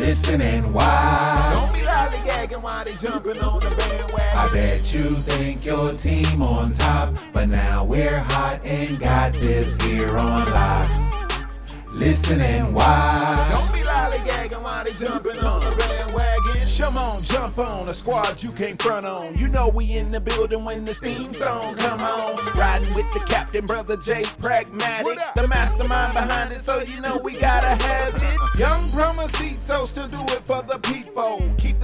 Listen and watch. Don't be lollygagging while they jumping on the bandwagon. I bet you think your team on top, but now we're hot and got this here on lock. Listen and watch. Don't be lollygagging while they jumping on the bandwagon. Come on, jump on a squad you can't front on. You know we in the building when this theme song come on. Riding with the captain, brother Jay Pragmatic, the mastermind behind it, so you know we gotta have it. Young Promosito still do it for the people. Keep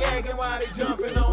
Lollygagging while they jumping on.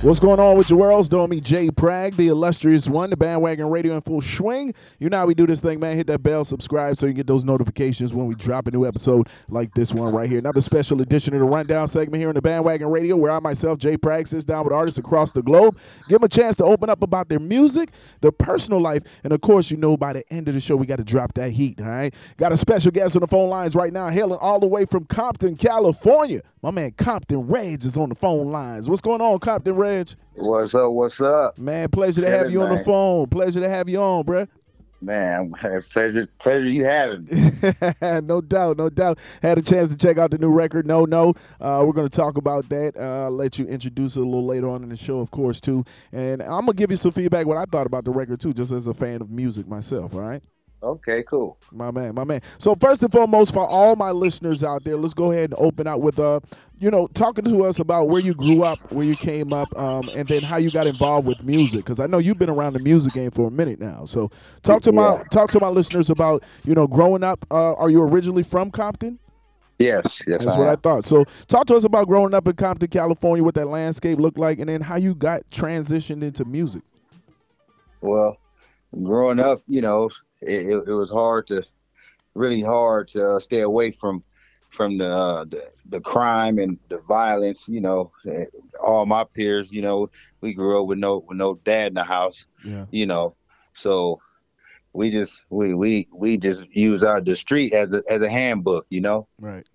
What's going on with your worlds? Doing me, Jay Prag, the illustrious one, the bandwagon radio in full swing. You know how we do this thing, man. Hit that bell, subscribe so you get those notifications when we drop a new episode like this one right here. Another special edition of the Rundown segment here on the bandwagon radio, where I myself, Jay Prag, sits down with artists across the globe, give them a chance to open up about their music, their personal life, and of course, you know, by the end of the show, we got to drop that heat. All right, got a special guest on the phone lines right now, hailing all the way from Compton, California. My man Compton Reg is on the phone lines. What's going on, Compton Reg? What's up? What's up, Man, pleasure to have you on the phone. Pleasure to have you on, bruh. man? Pleasure, pleasure you having me. no doubt, no doubt. Had a chance to check out the new record. No, no. Uh, we're going to talk about that. Uh, I'll let you introduce it a little later on in the show, of course, too. And I'm going to give you some feedback what I thought about the record, too, just as a fan of music myself, all right? Okay, cool. My man, my man. So first and foremost, for all my listeners out there, let's go ahead and open out with uh, you know, talking to us about where you grew up, where you came up, um, and then how you got involved with music. Because I know you've been around the music game for a minute now. So talk to my Yeah. talk to my listeners about you know growing up. Uh, are you originally from Compton? Yes, yes, That's I what I thought. So talk to us about growing up in Compton, California, what that landscape looked like, and then how you got transitioned into music. Well, growing up, you know, it, it, it was hard to, really hard to uh, stay away from, from the, uh, the the crime and the violence. You know, Eh, all my peers, you know, we grew up with no with no dad in the house. Yeah. You know, so we just we we we just use our the street as a as a handbook. You know. Right.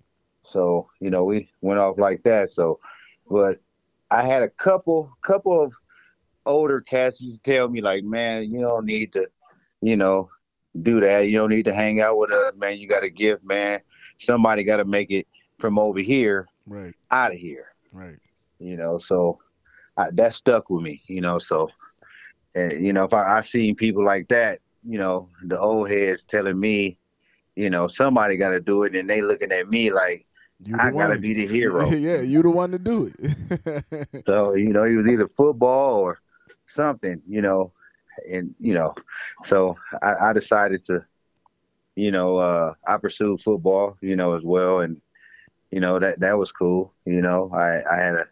So, you know, we went off like that. So, but I had a couple, couple of older cats used to tell me like, man, you don't need to, you know, do that. You don't need to hang out with us, man. You got to give, man. Somebody got to make it from over here Right. out of here, Right. you know. So I, that stuck with me, you know. So, and, you know, if I, I seen people like that, you know, the old heads telling me, you know, somebody got to do it, and they looking at me like, I the gotta be the hero. yeah, you the one to do it. So, you know, he was either football or something, you know, and, you know, so I, I decided to, you know, uh, I pursued football, you know, as well. And, you know, that, that was cool. You know, I, I had a,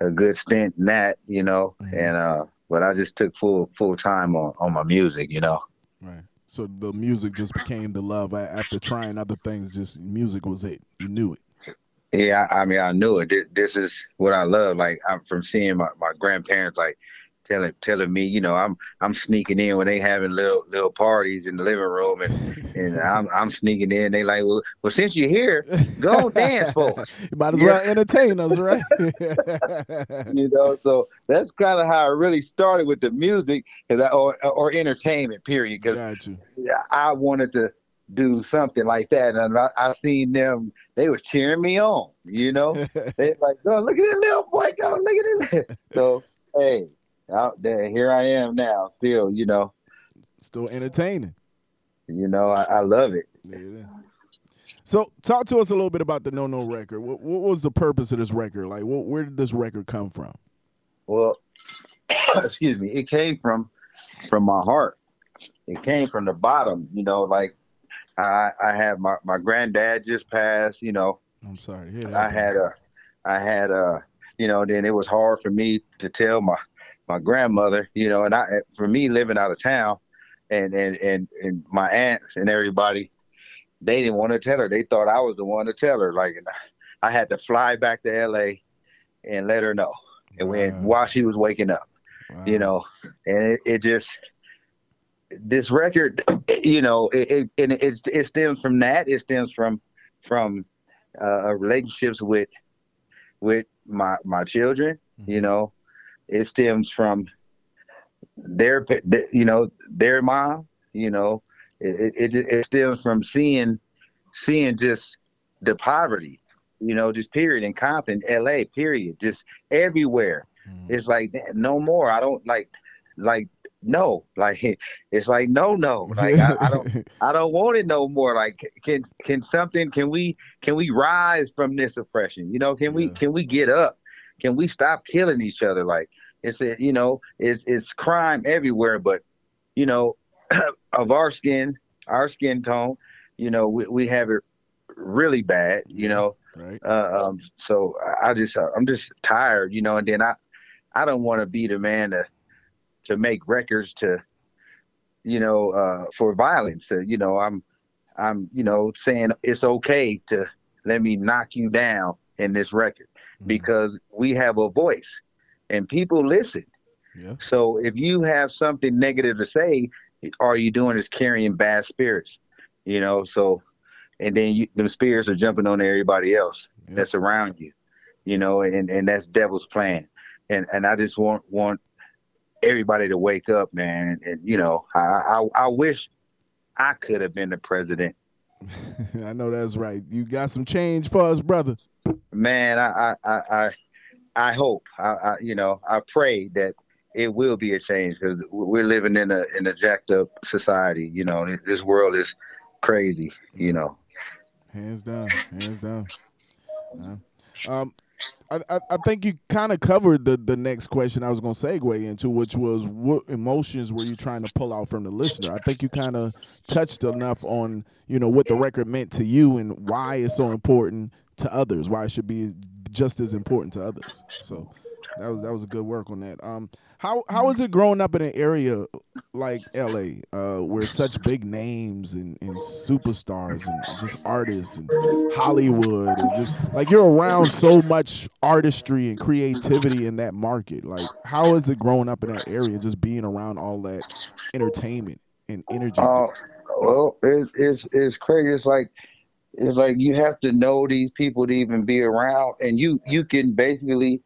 a good stint in that, you know, Mhm. and, uh, but I just took full, full time on, on my music, you know. Right. So the music just became the love after trying other things. Just music was it. You knew it. Yeah, I, I mean, I knew it. This, this is what I love. Like I'm from seeing my, my grandparents like telling telling me, you know, I'm I'm sneaking in when they having little little parties in the living room, and and I'm I'm sneaking in. They like, well, well, since you're here, go dance for us. you might as well entertain us, right? You know, so that's kind of how I really started with the music, cause I, or or entertainment, period. Because. I wanted to do something like that, and I, I seen them. They was cheering me on. You know. They like, oh, look at this little boy go, look at this. So, hey, out there, here I am now, still, you know, Still entertaining. you know, I, I love it. Yeah. So, talk to us a little bit about the No No record. What, what was the purpose of this record? Like, what, where did this record come from? Well, excuse me, it came from from my heart. It came from the bottom. You know, like I I had my my granddad just passed. You know, I'm sorry. I had a I had a you know then it was hard for me to tell my my grandmother. You know, and I for me living out of town, and and and and my aunts and everybody, they didn't want to tell her. They thought I was the one to tell her. Like, I had to fly back to L.A. and let her know, and when Wow. while she was waking up Wow. you know and it, it just this record you know it, it and it, it stems from that it stems from from uh relationships with with my my children you know it stems from their you know their mom you know it, it it stems from seeing seeing just the poverty you know just period in compton la period just everywhere Mm. it's like no more. I don't like like no. Like it's like no no. Like I, I don't I don't want it no more. Like can can something can we can we rise from this oppression? You know, can we can we get up? Can we stop killing each other? Like it's a, you know, it's it's crime everywhere, but you know, of our skin, our skin tone, you know, we, we have it really bad, you know. right. Uh, um, so I just uh, I'm just tired, you know, and then I I don't want to be the man to to make records to you know uh, for violence. To, you know, I'm I'm you know saying it's okay to let me knock you down in this record Mhm. because we have a voice and people listen. Yeah. So if you have something negative to say, all you're doing is carrying bad spirits, you know. So, and then you, them spirits are jumping on everybody else Yeah. that's around you, you know, and and that's devil's plan. And and I just want want everybody to wake up, man. And, and you know, I, I I wish I could have been the president. I know that's right. You got some change for us, brother. Man, I I I I, hope I, I you know I pray that it will be a change because we're living in a in a jacked up society. You know, this- world is crazy. You know. Hands down, hands down. Um, I, I, I think you kind of covered the, the next question I was going to segue into, which was what emotions were you trying to pull out from the listener? I think you kind of touched enough on you know what the record meant to you and why it's so important to others, why it should be just as important to others. So that was that was a good work on that. Um, how how is it growing up in an area like LA, uh, where such big names and, and superstars and just artists and Hollywood and just like you're around so much artistry and creativity in that market. Like, how is it growing up in that area, just being around all that entertainment and energy? Oh, well, it's it's it's crazy. It's like it's like you have to know these people to even be around, and you you can basically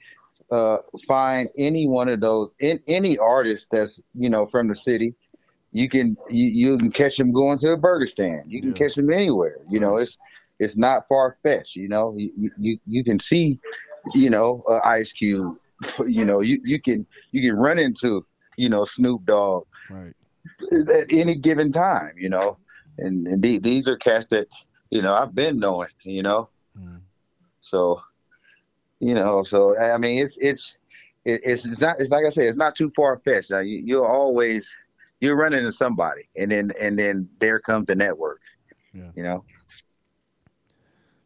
uh, find any one of those in any artist that's you know from the city. You can you, you can catch them going to a burger stand. You can Yeah. catch them anywhere. You know, it's it's not far fetched. You know, you, you- you can see, you know, uh, Ice Cube. You know, you you can you can run into you know Snoop Dogg right. at any given time, you know. And, and the- these are cats that, you know, I've been knowing, you know. Mm. So, you know, so I mean, it's it's it's it's not it's like I said, it's not too far fetched. Now, you, you're always you're running into somebody, and then and then there comes the network. Yeah. You know.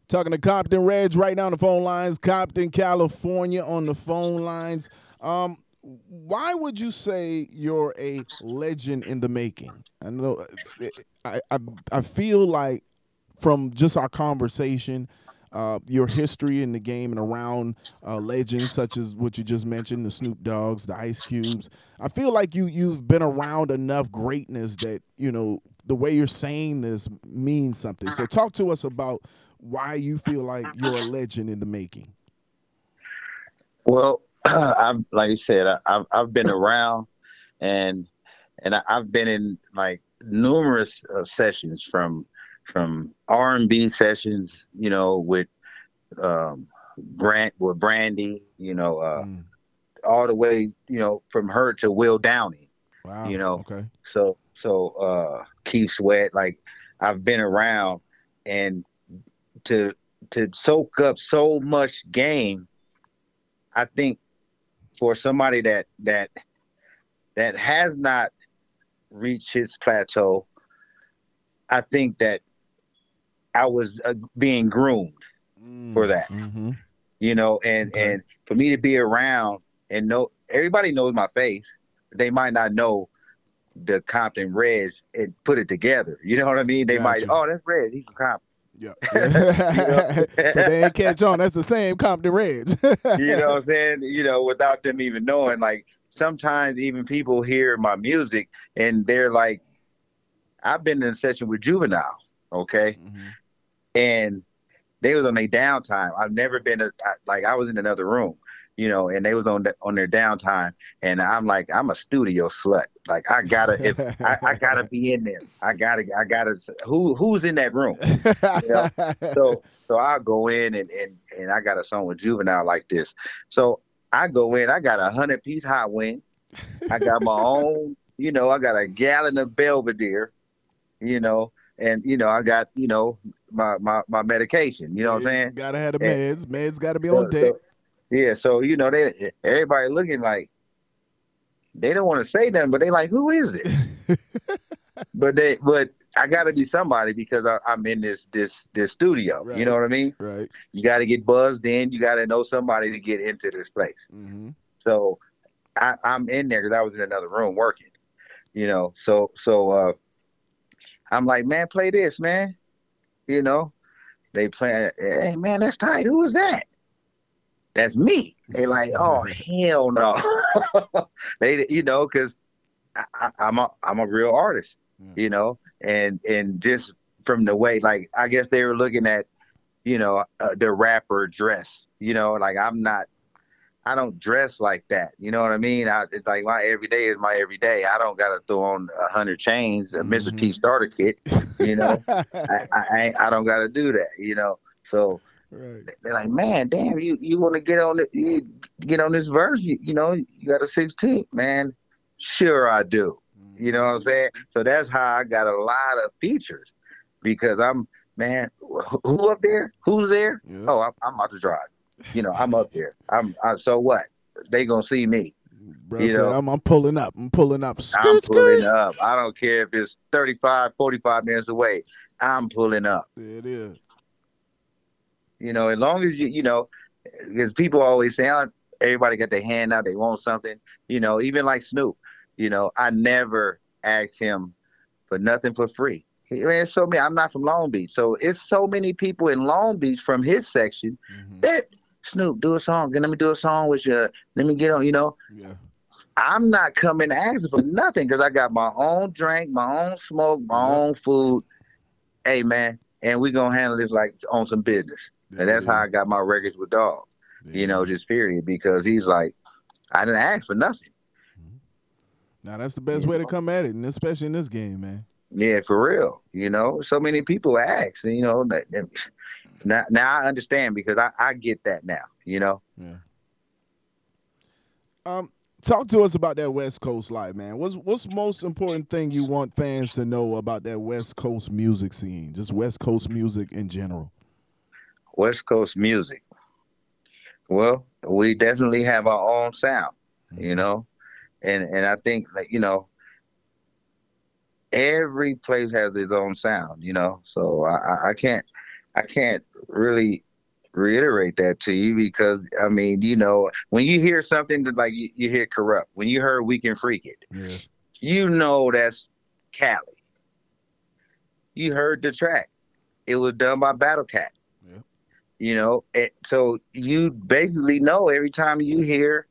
Talking to Compton Reg right now on the phone lines, Compton, California on the phone lines. Um, why would you say you're a legend in the making? I know I I, I feel like from just our conversation, uh, your history in the game and around uh, legends such as what you just mentioned, the Snoop Dogs, the Ice Cubes. I feel like you you've been around enough greatness that you know the way you're saying this means something. So talk to us about why you feel like you're a legend in the making. Well, I've like you said, I, I've I've been around, and and I, I've been in like numerous uh, sessions from from R and B sessions, you know, with um, Grant with Brandy, you know, uh, Mm. all the way, you know, from her to Will Downing. Wow. you know, Okay. So so uh, Keith Sweat, like I've been around, and to to soak up so much game. I think for somebody that that that has not reached his plateau, I think that I was uh, being groomed for that. Mm-hmm. you know, and Okay. and for me to be around and know everybody knows my face, but they might not know the Compton Reg and put it together. You know what I mean? They might, oh, that's Red. He's from Compton. Yeah. but they ain't catch on. That's the same Compton Reg. You know what I'm saying? You know, without them even knowing. Like sometimes even people hear my music and they're like, I've been in a session with Juvenile, okay, Mhm. And they was on their downtime. I've never been a, like I was in another room, you know, and they was on the, on their downtime, and I'm like, I'm a studio slut. Like I gotta, if I, I gotta be in there, I gotta, I gotta. Who who's in that room? So so I go in and and and I got a song with Juvenile like this. So I go in, I got a hundred piece hot wing. I got my own, you know, I got a gallon of Belvedere, you know, and you know, I got, you know, my my, my medication, you know what I'm saying? Gotta have the And- meds. Meds gotta be So- on deck. so- yeah, so you know, they everybody looking like they don't want to say nothing, but they like, who is it? but they but I gotta be somebody because I, I'm in this this this studio. Right. You know what I mean? right. You got to get buzzed in. You got to know somebody to get into this place. Mm-hmm. So I, I'm in there because I was in another room working. You know, so so uh, I'm like, man, play this, man. You know, they play. Hey, man, that's tight. Who is that? That's me. They like, oh hell no. they, you know, because I'm a I'm a real artist. Yeah. You know, and and just from the way, like, I guess they were looking at, you know, uh, the rapper dress. You know, like I'm not. I don't dress like that. You know what I mean? I, it's like my everyday is my everyday. I don't got to throw on a hundred chains, a Mr. Mhm. T starter kit. You know, I, I, I, ain't- I don't got to do that. You know, so right. they're like, man, damn, you you want to get on the, you get on this verse? You, you know, you got a 16, man. Sure, I do. You know what I'm saying? So that's how I got a lot of features because I'm man. Who up there? Who's there? Yeah. Oh, I'm, I'm about to drive. You know, I'm up there. I'm I, so what? They gonna see me. Bro you know. I'm, I'm pulling up. I'm pulling up. I'm Skirt, pulling skirt. up. I don't care if it's 35, 45 minutes away. I'm pulling up. There it is. You know, as long as you, you know, because people always say, oh, everybody got their hand out, they want something. You know, even like Snoop, you know, I never asked him for nothing for free. He, man, so many. I'm not from Long Beach, so it's so many people in Long Beach from his section Mhm. that Snoop do a song. Let me do a song with you. Let me get on. You know, Yeah. I'm not coming asking for nothing because I got my own drink, my own smoke, my Yep. own food. Hey man, and we gonna handle this like on some business. There And that's it how I got my records with Dog. You know, just period. Because he's like, I didn't ask for nothing. Mm-hmm. Now that's the best way to come at it, and especially in this game, man. Yeah, for real. You know, so many people ask. You know, that, that- now now I understand because I, I get that now. You know. Yeah. Um, talk to us about that West Coast life, man. What's what's most important thing you want fans to know about that West Coast music scene, just West Coast music in general? West Coast music. Well, we definitely have our own sound, you know, and and I think like you know, every place has its own sound, you know. So I- I can't I can't really reiterate that to you because I mean, you know, when you hear something that like you, you hear Kurupt, when you heard we can freak it, Yeah. you know that's Cali. You heard the track. It was done by Battle Cat. Yeah. You know, and so you basically know every time you hear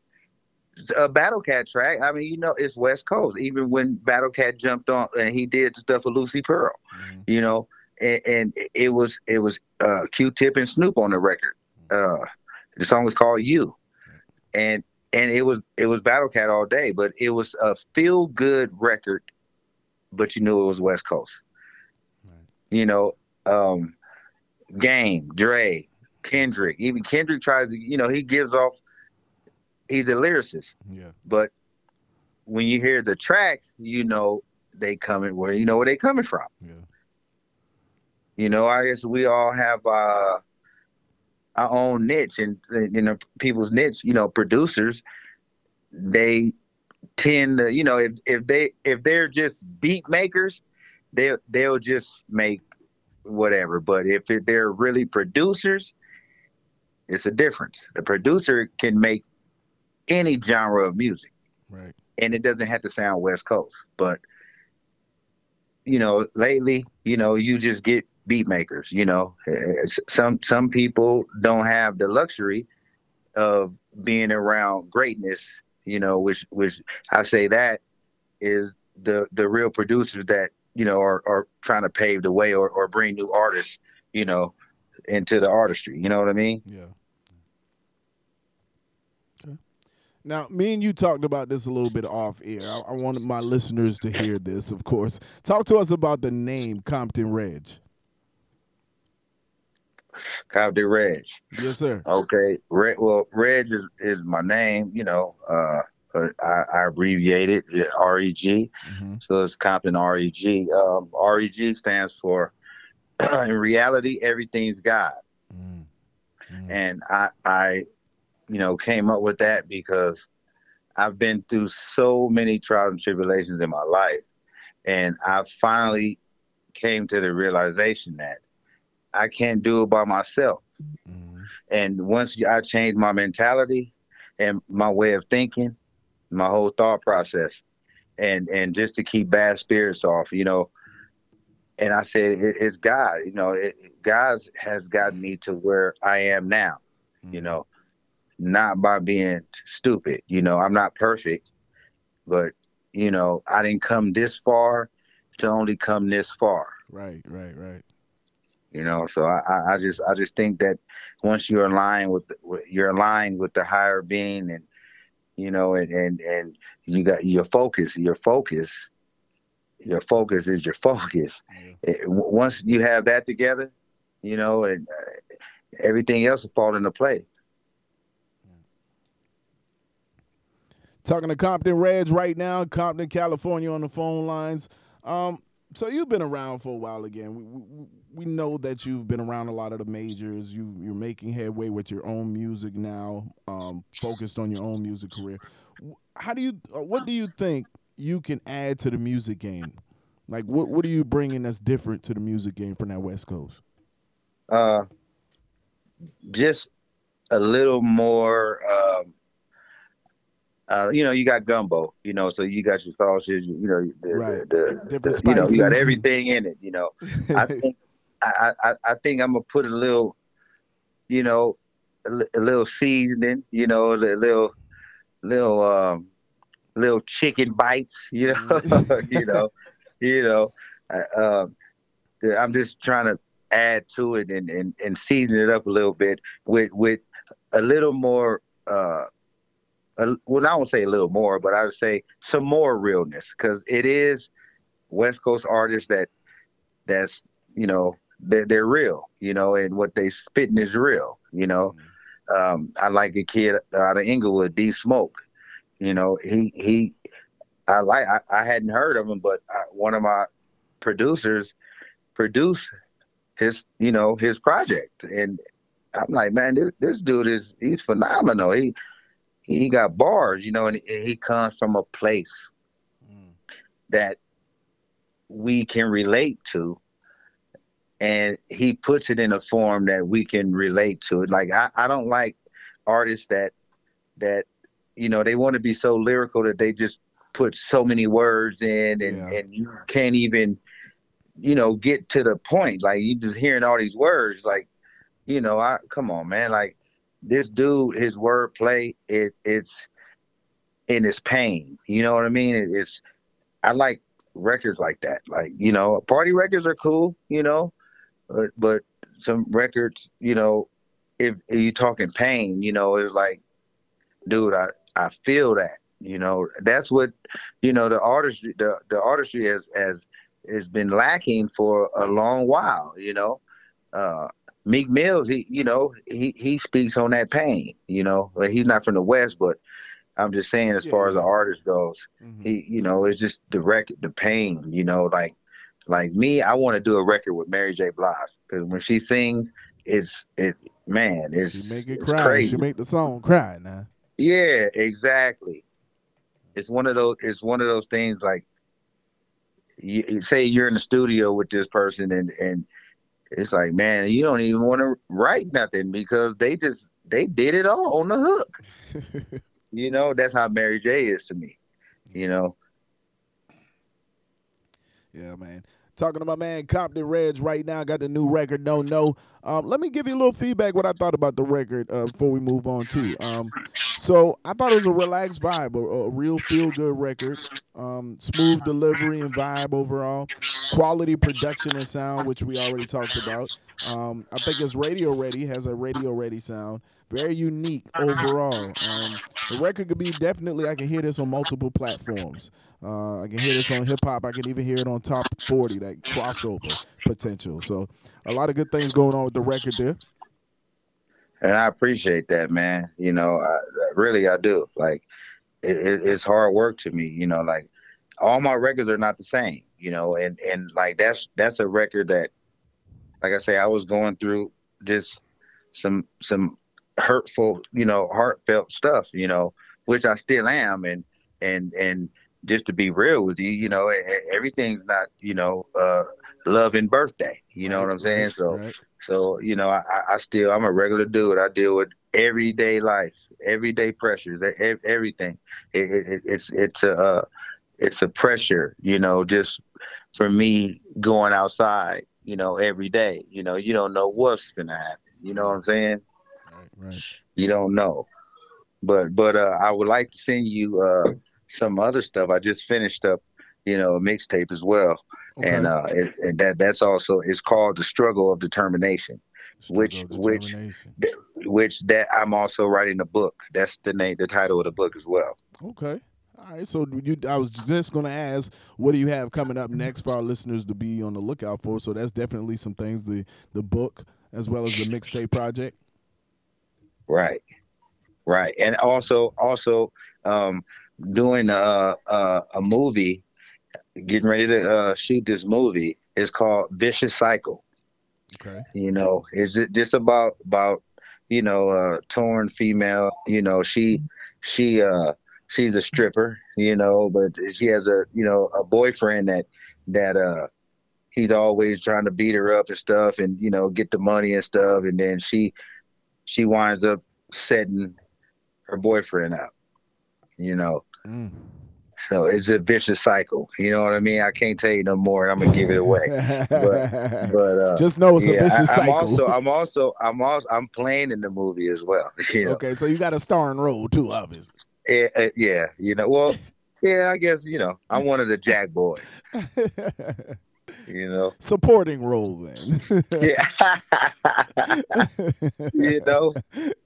a Battle Cat track, I mean, you know it's West Coast. Even when Battle Cat jumped on and he did the stuff with Lucy Pearl, Mhm. you know, and, and it was it was uh, Q-Tip and Snoop on the record. Uh, the song was called "You," and and it was it was Battle Cat all day, but it was a feel good record. But you knew it was West Coast. Right. You know, um, Game, Dre, Kendrick. Even Kendrick tries to, you know, he gives off. He's a lyricist, Yeah. but when you hear the tracks, you know they coming where you know where they coming from. Yeah. You know, I guess we all have uh, our own niche, and you know, people's niche. You know, producers, they tend to, you know, if if they if they're just beat makers, they they'll just make whatever. But if it, they're really producers, it's a difference. The producer can make any genre of music, Right. and it doesn't have to sound West Coast. But you know, lately, you know, you just get beat makers. You know, Uh, some some people don't have the luxury of being around greatness. You know, which which I say that is the the real producers that you know are, are trying to pave the way or, or bring new artists. You know, into the artistry. You know what I mean? Yeah. Okay. Now, me and you talked about this a little bit off air. I, I wanted my listeners to hear this, of course. Talk to us about the name Compton Reg. Compton Reg. Yes, sir. Okay, Reg. Well, Reg is, is my name. You know, uh, I, I abbreviate it R E G. Mhm. So it's Compton REG. Um, REG stands for, in reality, everything's God. Mm. Mm. And I, I, you know, came up with that because I've been through so many trials and tribulations in my life. And I finally came to the realization that I can't do it by myself. Mm. And once I changed my mentality and my way of thinking, my whole thought process, and and just to keep bad spirits off, you know. And I said, it, it's God, you know. It, God has gotten me to where I am now, you Mm. know, not by being stupid. You know, I'm not perfect, but you know, I didn't come this far to only come this far Right, right, right. You know so I, I- just i just think that once you're aligned with, you're aligned with the higher being and you know and and and you got your focus your focus your focus is your focus. It- once you have that together you know and uh, everything else will fall into play Talking to Compton Reg right now, Compton, California, on the phone lines. Um, so you've been around for a while again. We, we, we know that you've been around a lot of the majors. You you're making headway with your own music now, um, focused on your own music career. How do you? uh, What do you think you can add to the music game? Like, what what are you bringing that's different to the music game from that West Coast? uh just a little more um uh, you know, you got gumbo, you know, so you got your sausages, you, know, the, Right. the, the, Different you know, you got everything in it, you know. I think I, I, I think I'm gonna put a little, you know, a, a little seasoning, you know, a little, little, um, little chicken bites, you know, you know, you know. I, um, I'm just trying to add to it and, and, and season it up a little bit with with a little more. Uh, a, well, I won't say a little more, but I would say some more realness because it is West Coast artists that that's you know they're, they're real, you know, and what they spitting is real, you know. Um, I like a kid out of Inglewood, D Smoke. You know, he he. I like. I, I hadn't heard of him, but I, one of my producers produced his, you know, his project, and I'm like, man, this this dude is he's phenomenal. He he got bars, you know, and, and he comes from a place Mm. that we can relate to and he puts it in a form that we can relate to it like i, I don't like artists that that you know they want to be so lyrical that they just put so many words in and Yeah. and you can't even you know get to the point like you just hearing all these words like you know i come on man like this dude his wordplay it it's in his pain. You know what i mean? It, it's i like records like that. Like you know party records are cool you know but, but some records you know if, if you're talking pain you know it's like dude i i feel that you know. That's what you know the artistry the, the artistry has has has been lacking for a long while you know. Uh meek mills he you know he he speaks on that pain you know Well, he's not from the west but i'm just saying as Yeah, far as the artist goes Mhm. he you know it's just the record the pain you know like like me, I want to do a record with Mary J. Blige because when she sings, it's it man, it's She make it it's cry. crazy. She make the song cry now. Yeah, exactly. It's one of those. It's one of those things like you say you're in the studio with this person, and and it's like, man, you don't even want to write nothing because they just they did it all on the hook. you know, that's how Mary J is to me. You know, Yeah, man. Talking to my man Compton Reg right now. Got the new record. Don't know. Um, let me give you a little feedback. What I thought about the record uh, before we move on too. Um, so I thought it was a relaxed vibe, a, a real feel good record. Um, smooth delivery and vibe overall. Quality production and sound, which we already talked about. Um, I think it's radio ready. Has a radio ready sound. Very unique overall. Um, the record could be definitely. I can hear this on multiple platforms. Uh, I can hear this on hip hop. I can even hear it on top 40, that crossover potential. So, a lot of good things going on with the record there. and I appreciate that, man. You know, I, really I do. Like, it, it, it's hard work to me. You know, like all my records are not the same. You know, and and like that's that's a record that, like I say, I was going through just some some hurtful, you know, heartfelt stuff. You know, which I still am, and and and just to be real with you, you know, everything's not, you know, uh, love and birthday. You know what I'm saying? So. Right. So you know, I, I- still I'm a regular dude. I deal with everyday life, everyday pressures, everything. It, it, it- it's it's a uh, it's a pressure, you know, just for me going outside, you know, every day. You know, you don't know what's gonna happen. You know what I'm saying? Right. You don't know. But but uh, I would like to send you uh, some other stuff. I just finished up, you know, a mixtape as well, Okay. and uh, it, and that that's also it's called the struggle of determination which- Struggle, which- determination. which that I'm also writing a book. That's the name, the title of the book as well. Okay. All right. So you, I was just going to ask, what do you have coming up next for our listeners to be on the lookout for? So that's definitely some things. The the book as well as the mixtape project. Right, right, and also also um, doing a, a a movie, getting ready to uh, shoot this movie. It's called Vicious Cycle. Okay. You know, is it just about about you know a torn female? You know, she she uh she's a stripper. You know, but she has a you know a boyfriend that that uh he's always trying to beat her up and stuff, and you know get the money and stuff, and then she she winds up setting her boyfriend up. You know, Mm. so it's a vicious cycle. You know what I mean? I can't tell you no more, and I'm gonna give it away. But but uh, just know it's a vicious I, I'm cycle. also I'm also I'm also I'm playing in the movie as well. You know? okay, so you got a starring role too, obviously. yeah, uh, yeah, you know. Well, yeah, I guess you know I'm one of the Jack boys. You know, Supporting role then. yeah. you know,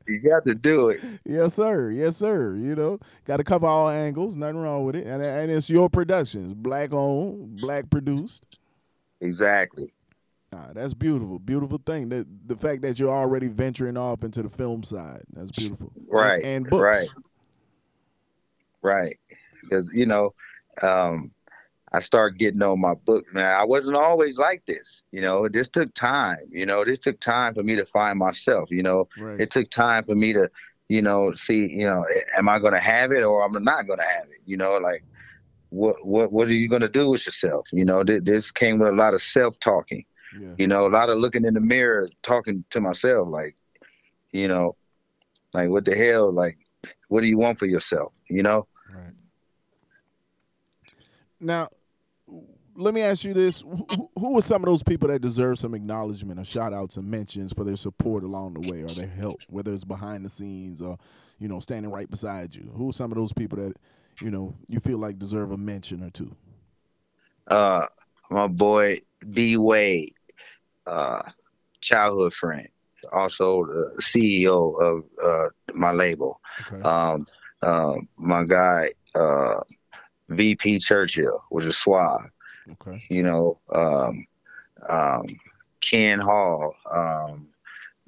you got to do it. yes, sir. Yes, sir. You know, got to cover all angles. Nothing wrong with it. And, and it's your productions, black owned, black produced. Exactly. Ah, that's beautiful. Beautiful thing. That the fact that you're already venturing off into the film side. That's beautiful. Right. And, and books. Right. Right. Because you know, um, I started getting on my book. Man, I wasn't always like this. You know, this took time. You know, this took time for me to find myself. You know, Right. it took time for me to, you know, see, you know, am I going to have it or I'm not going to have it? You know, like what what what are you going to do with yourself? You know, th- this came with a lot of self talking. yeah. You know, a lot of looking in the mirror, talking to myself, like, you know, like what the hell, like, what do you want for yourself? You know? Right. Now, let me ask you this: who, who are some of those people that deserve some acknowledgement or shout outs and mentions for their support along the way or their help, whether it's behind the scenes or you know standing right beside you? Who are some of those people that you know you feel like deserve a mention or two? Uh, my boy D Wade, uh, childhood friend, also the CEO of uh, my label. Okay. Um, uh, my guy, uh, VP Churchill, which is suave. Okay. you know, um, um, Ken Hall, um,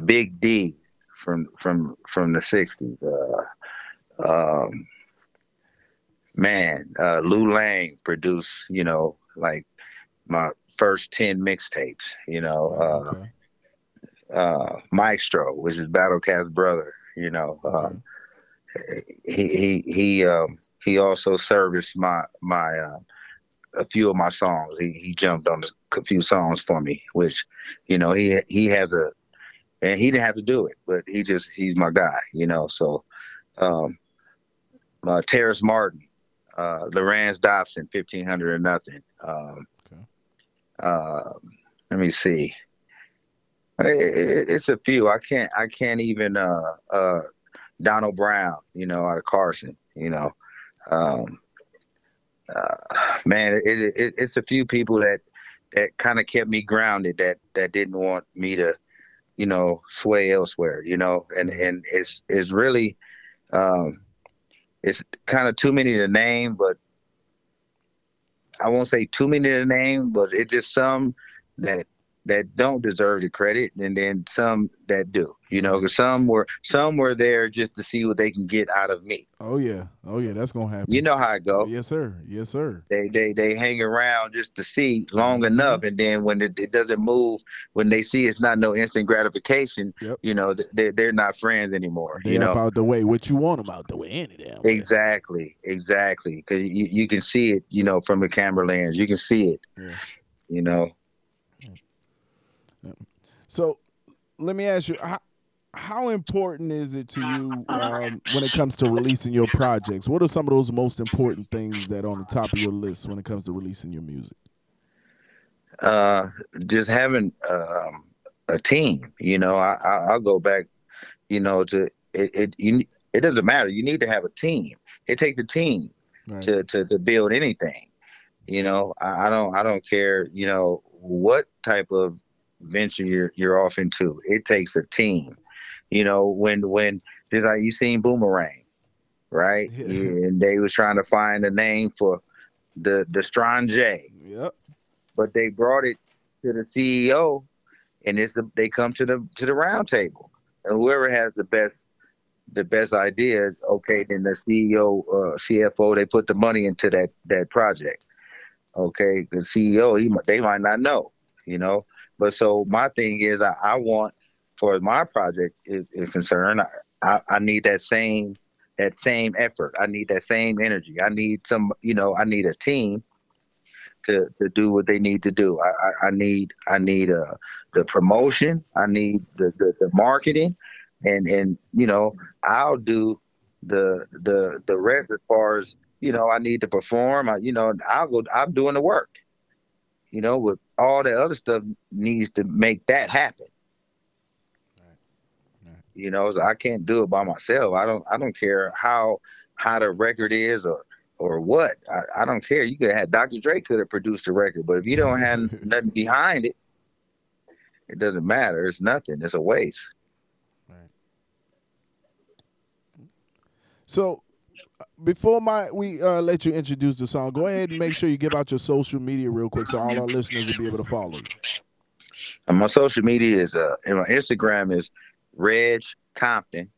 Big D from from from the '60s. Uh, um, man, uh, Lou Lang produced, you know, like my first ten mixtapes. You know, uh, Okay. uh, Maestro, which is Battlecat's brother. You know, um, he he he um, he also serviced my my uh, a few of my songs. He he jumped on a few songs for me, which you know he he has a and he didn't have to do it, but he just he's my guy. You know, so um, uh, Terrace Martin, uh, Lorenz Dobson, fifteen hundred or nothing. Um, Okay. uh, let me see. It- it- it's a few. I can't. I can't even. Uh, uh, Donald Brown, you know, out of Carson. You know, um, uh, man, it, it, it, it's a few people that that kind of kept me grounded. That that didn't want me to, you know, sway elsewhere. You know, and and it's it's really, um, it's kind of too many to name, but I won't say too many to name, but it's just some that that don't deserve the credit, and then some that do. You know, 'cause some were some were there just to see what they can get out of me. Oh yeah. Oh yeah. That's gonna happen. You know how it go. Yes, sir. Yes, sir. They they they hang around just to see long enough, and then when it, it doesn't move, when they see it's not no instant gratification, Yep. you know, they they're not friends anymore. They you know, up out the way. What you want them out the way? Any damn. way. Exactly, exactly. Because you, you can see it, you know, from the camera lens. You can see it. Yeah. You know, So, let me ask you how, how important is it to you um, when it comes to releasing your projects? What are some of those most important things that are on the top of your list when it comes to releasing your music? uh, just having um, a team. You know, I, I I'll go back. You know, to it. It you, it doesn't matter. You need to have a team. It takes a team Right. to, to, to build anything. You know, I, I don't I don't care. You know what type of venture you're you're off into. It takes a team. You know when when just like you seen Boomerang, right? Yeah. And they was trying to find a name for the the Strange, Yep. but they brought it to the CEO, and it's the, they come to the to the round table, and whoever has the best the best ideas, okay, then the CEO, uh, CFO, they put the money into that that project. Okay, the CEO, he they might not know, you know. But so my thing is, I, I want for my project is, is concerned, I, I, I need that same that same effort. I need that same energy. I need some, you know, I need a team to to do what they need to do. I I, I need I need uh the promotion. I need the, the the marketing, and and you know I'll do the the the rest as far as you know I need to perform. I, you know I'll go. I'm doing the work. You know, with all the other stuff needs to make that happen. Right. You know, so I can't do it by myself. I don't. I don't care how how the record is or or what. I, I don't care. You could have Dr. Dre could have produced the record, but if you don't have nothing behind it, it doesn't matter. It's nothing. It's a waste. Right. So, before my we uh, let you introduce the song, go ahead and make sure you give out your social media real quick, so all our listeners will be able to follow you. And my social media is uh, and my Instagram is Reg Compton.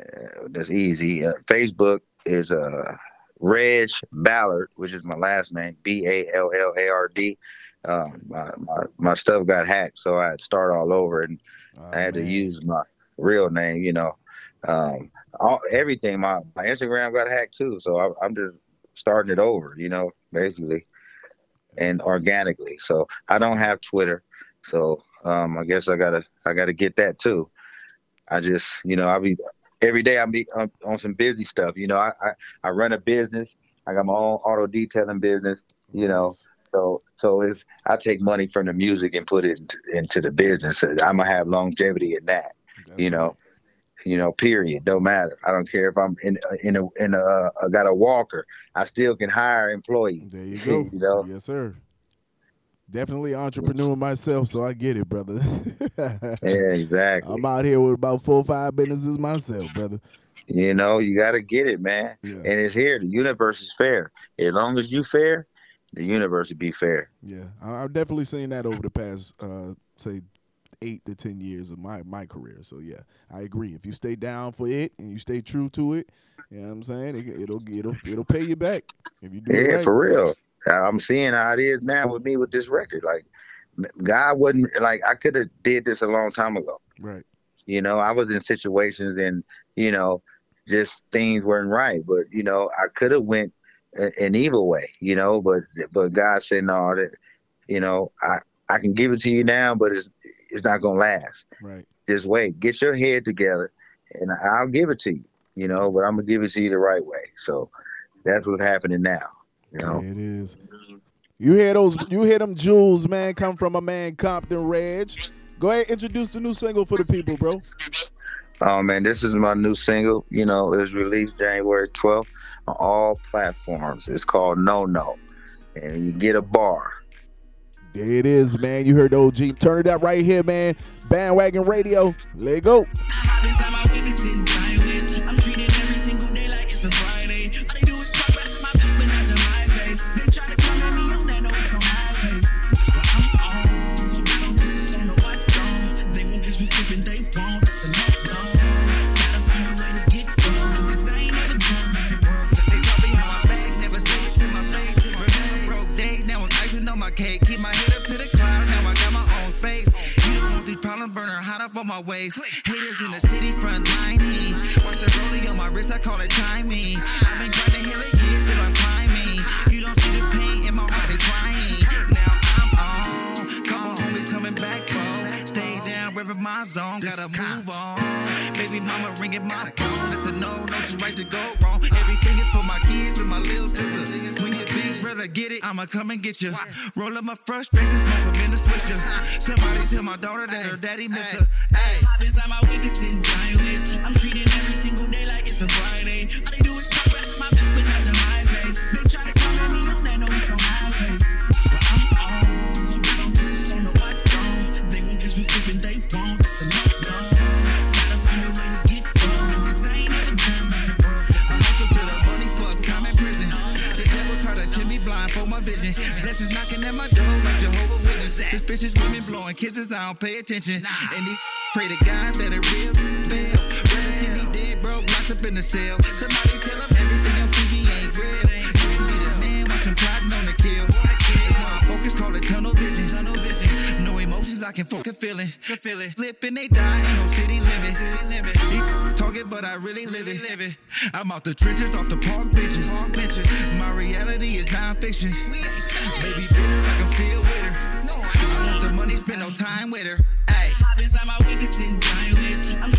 Uh, that's easy. Uh, Facebook is uh, Reg Ballard, which is my last name, B A L L A R D. Um, my, my my stuff got hacked, so I had to start all over, and I had to use my real name. You know, um, all, everything. My my Instagram got hacked too, so I, I'm just starting it over. You know, basically, and organically. So I don't have Twitter. So um, I guess I gotta I gotta get that too. I just you know I be every day I be on, on some busy stuff. You know I, I I run a business. I got my own auto detailing business. You know Nice. so so it's I take money from the music and put it into, into the business. I'm gonna have longevity in that. That's you know, right. You know, period. Don't matter. I don't care if I'm in in a in a uh, got a walker. I still can hire employees. There you go. you know? Yes, sir. Definitely entrepreneur myself, so I get it, brother. Yeah, exactly. I'm out here with about four or five businesses myself, brother. You know, you got to get it, man. Yeah. And it's here. The universe is fair. As long as you fair, the universe will be fair. Yeah, I- I've definitely seen that over the past, uh, say, eight to ten years of my my career. So yeah, I agree. If you stay down for it and you stay true to it, you know what I'm saying, it, it'll it'll it'll pay you back if you do it Yeah, right. for real. I'm seeing how it is now with me with this record. Like, God wasn't like I could have did this a long time ago. Right. You know, I was in situations and you know, just things weren't right. But you know, I could have went an evil way. You know, but but God said no. That you know, I I can give it to you now, but it's it's not gonna last. Right. Just wait. Get your head together, and I'll give it to you. You know, but I'm gonna give it to you the right way. So that's what's happening now. You know, it is. You hear those? You hear them jewels, man? Come from a man, Compton Reg. Go ahead, introduce the new single for the people, bro. Oh man, this is my new single. You know, it was released January 12th on all platforms. It's called No No, and you get a bar. There it is, man. You heard the OG. Turn it up right here, man. Bandwagon Radio. Let go. My ways. Haters in the city front lining. Watch the rollie on my wrist, I call it timing. I've been grinding hella years till I'm climbing. You don't see the pain in my heart, they crying. Now I'm on. Couple homies coming back, bro. Stay down, ripping my zone, gotta move on. Baby mama ringing my phone. It's a no, no, too right to go I'ma come and get you. Roll up my frustrations, smoke them in the switcher. Somebody tell my daughter that her daddy missed her. Hey. Inside my weakness in. I'm treating every single day like it's a Friday. Suspicious women blowing kisses, I don't pay attention. And these Pray to God that it real fail. Rather see me dead, broke, locked up in the cell. Somebody tell them everything on TV ain't real. You can be the man, watch them plotting on the kill. That's why I focus, call it tunnel vision. Tunnel vision. No emotions, I can focus feeling. Can feel it. Slipping, they die, ain't no city limit. City limit. Talk it, but I really live it. Live it. I'm out the trenches, off the park benches. Park benches. My reality is non-fiction. Baby bitter like spend no time with her. Ay. Inside my weakest in time I'm